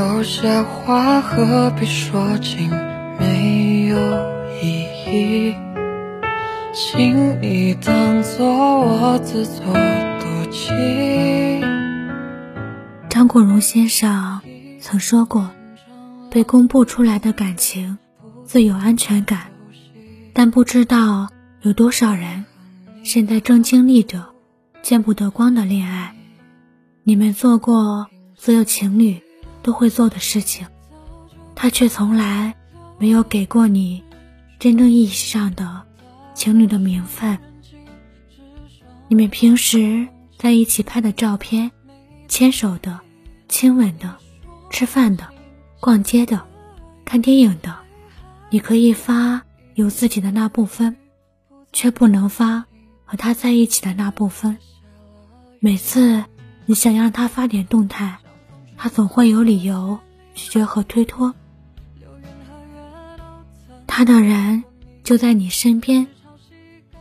有些话何必说尽，没有意义。请你当做我自作多情。张国荣先生曾说过：“被公布出来的感情最有安全感，但不知道有多少人现在正经历着见不得光的恋爱。你们做过所有情侣都会做的事情，他却从来没有给过你真正意义上的情侣的名分。你们平时在一起拍的照片，牵手的。”亲吻的，吃饭的，逛街的，看电影的，你可以发有自己的那部分，却不能发和他在一起的那部分。每次你想让他发点动态，他总会有理由拒绝和推脱。他的人就在你身边，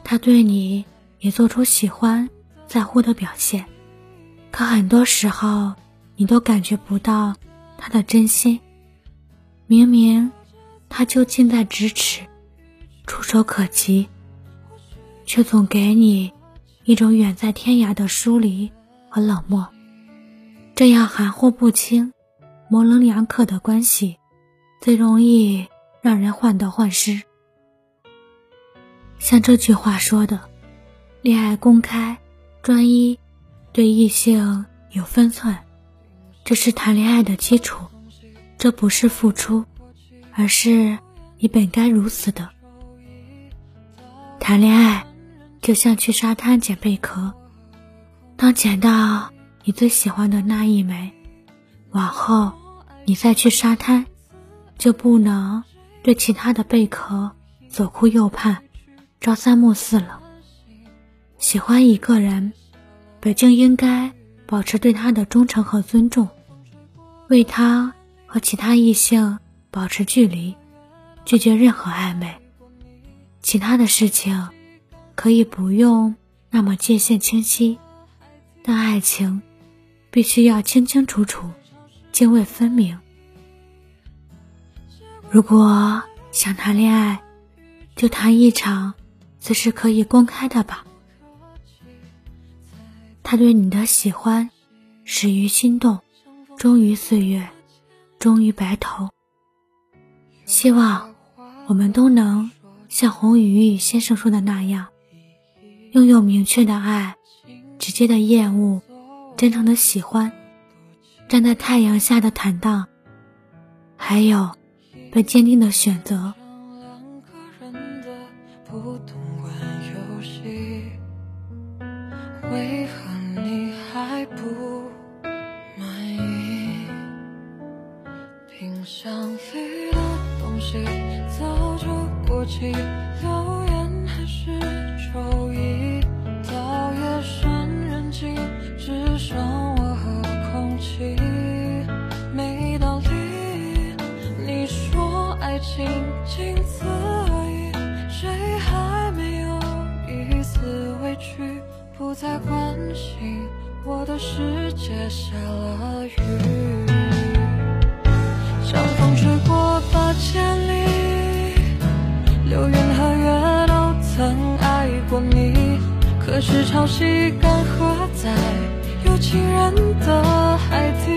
他对你也做出喜欢、在乎的表现，可很多时候。你都感觉不到他的真心，明明他就近在咫尺，触手可及，却总给你一种远在天涯的疏离和冷漠。这样含糊不清、模棱两可的关系，最容易让人患得患失。像这句话说的：“恋爱公开、专一，对异性有分寸。”这是谈恋爱的基础，这不是付出，而是你本该如此的。谈恋爱就像去沙滩捡贝壳，当捡到你最喜欢的那一枚，往后你再去沙滩，就不能对其他的贝壳左顾右盼、朝三暮四了。喜欢一个人，本就应该保持对他的忠诚和尊重。为他和其他异性保持距离，拒绝任何暧昧。其他的事情可以不用那么界限清晰，但爱情必须要清清楚楚、泾渭分明。如果想谈恋爱，就谈一场随时可以公开的吧。他对你的喜欢始于心动。终于岁月，终于白头。希望我们都能像洪宇宇先生说的那样，拥有明确的爱，直接的厌恶，真诚的喜欢，站在太阳下的坦荡，还有被坚定的选择。为何你还不？箱里的东西早就过期，在关心，我的世界下了雨。像风吹过八千里，流云和月都曾爱过你。可是潮汐干涸在有情人的海底，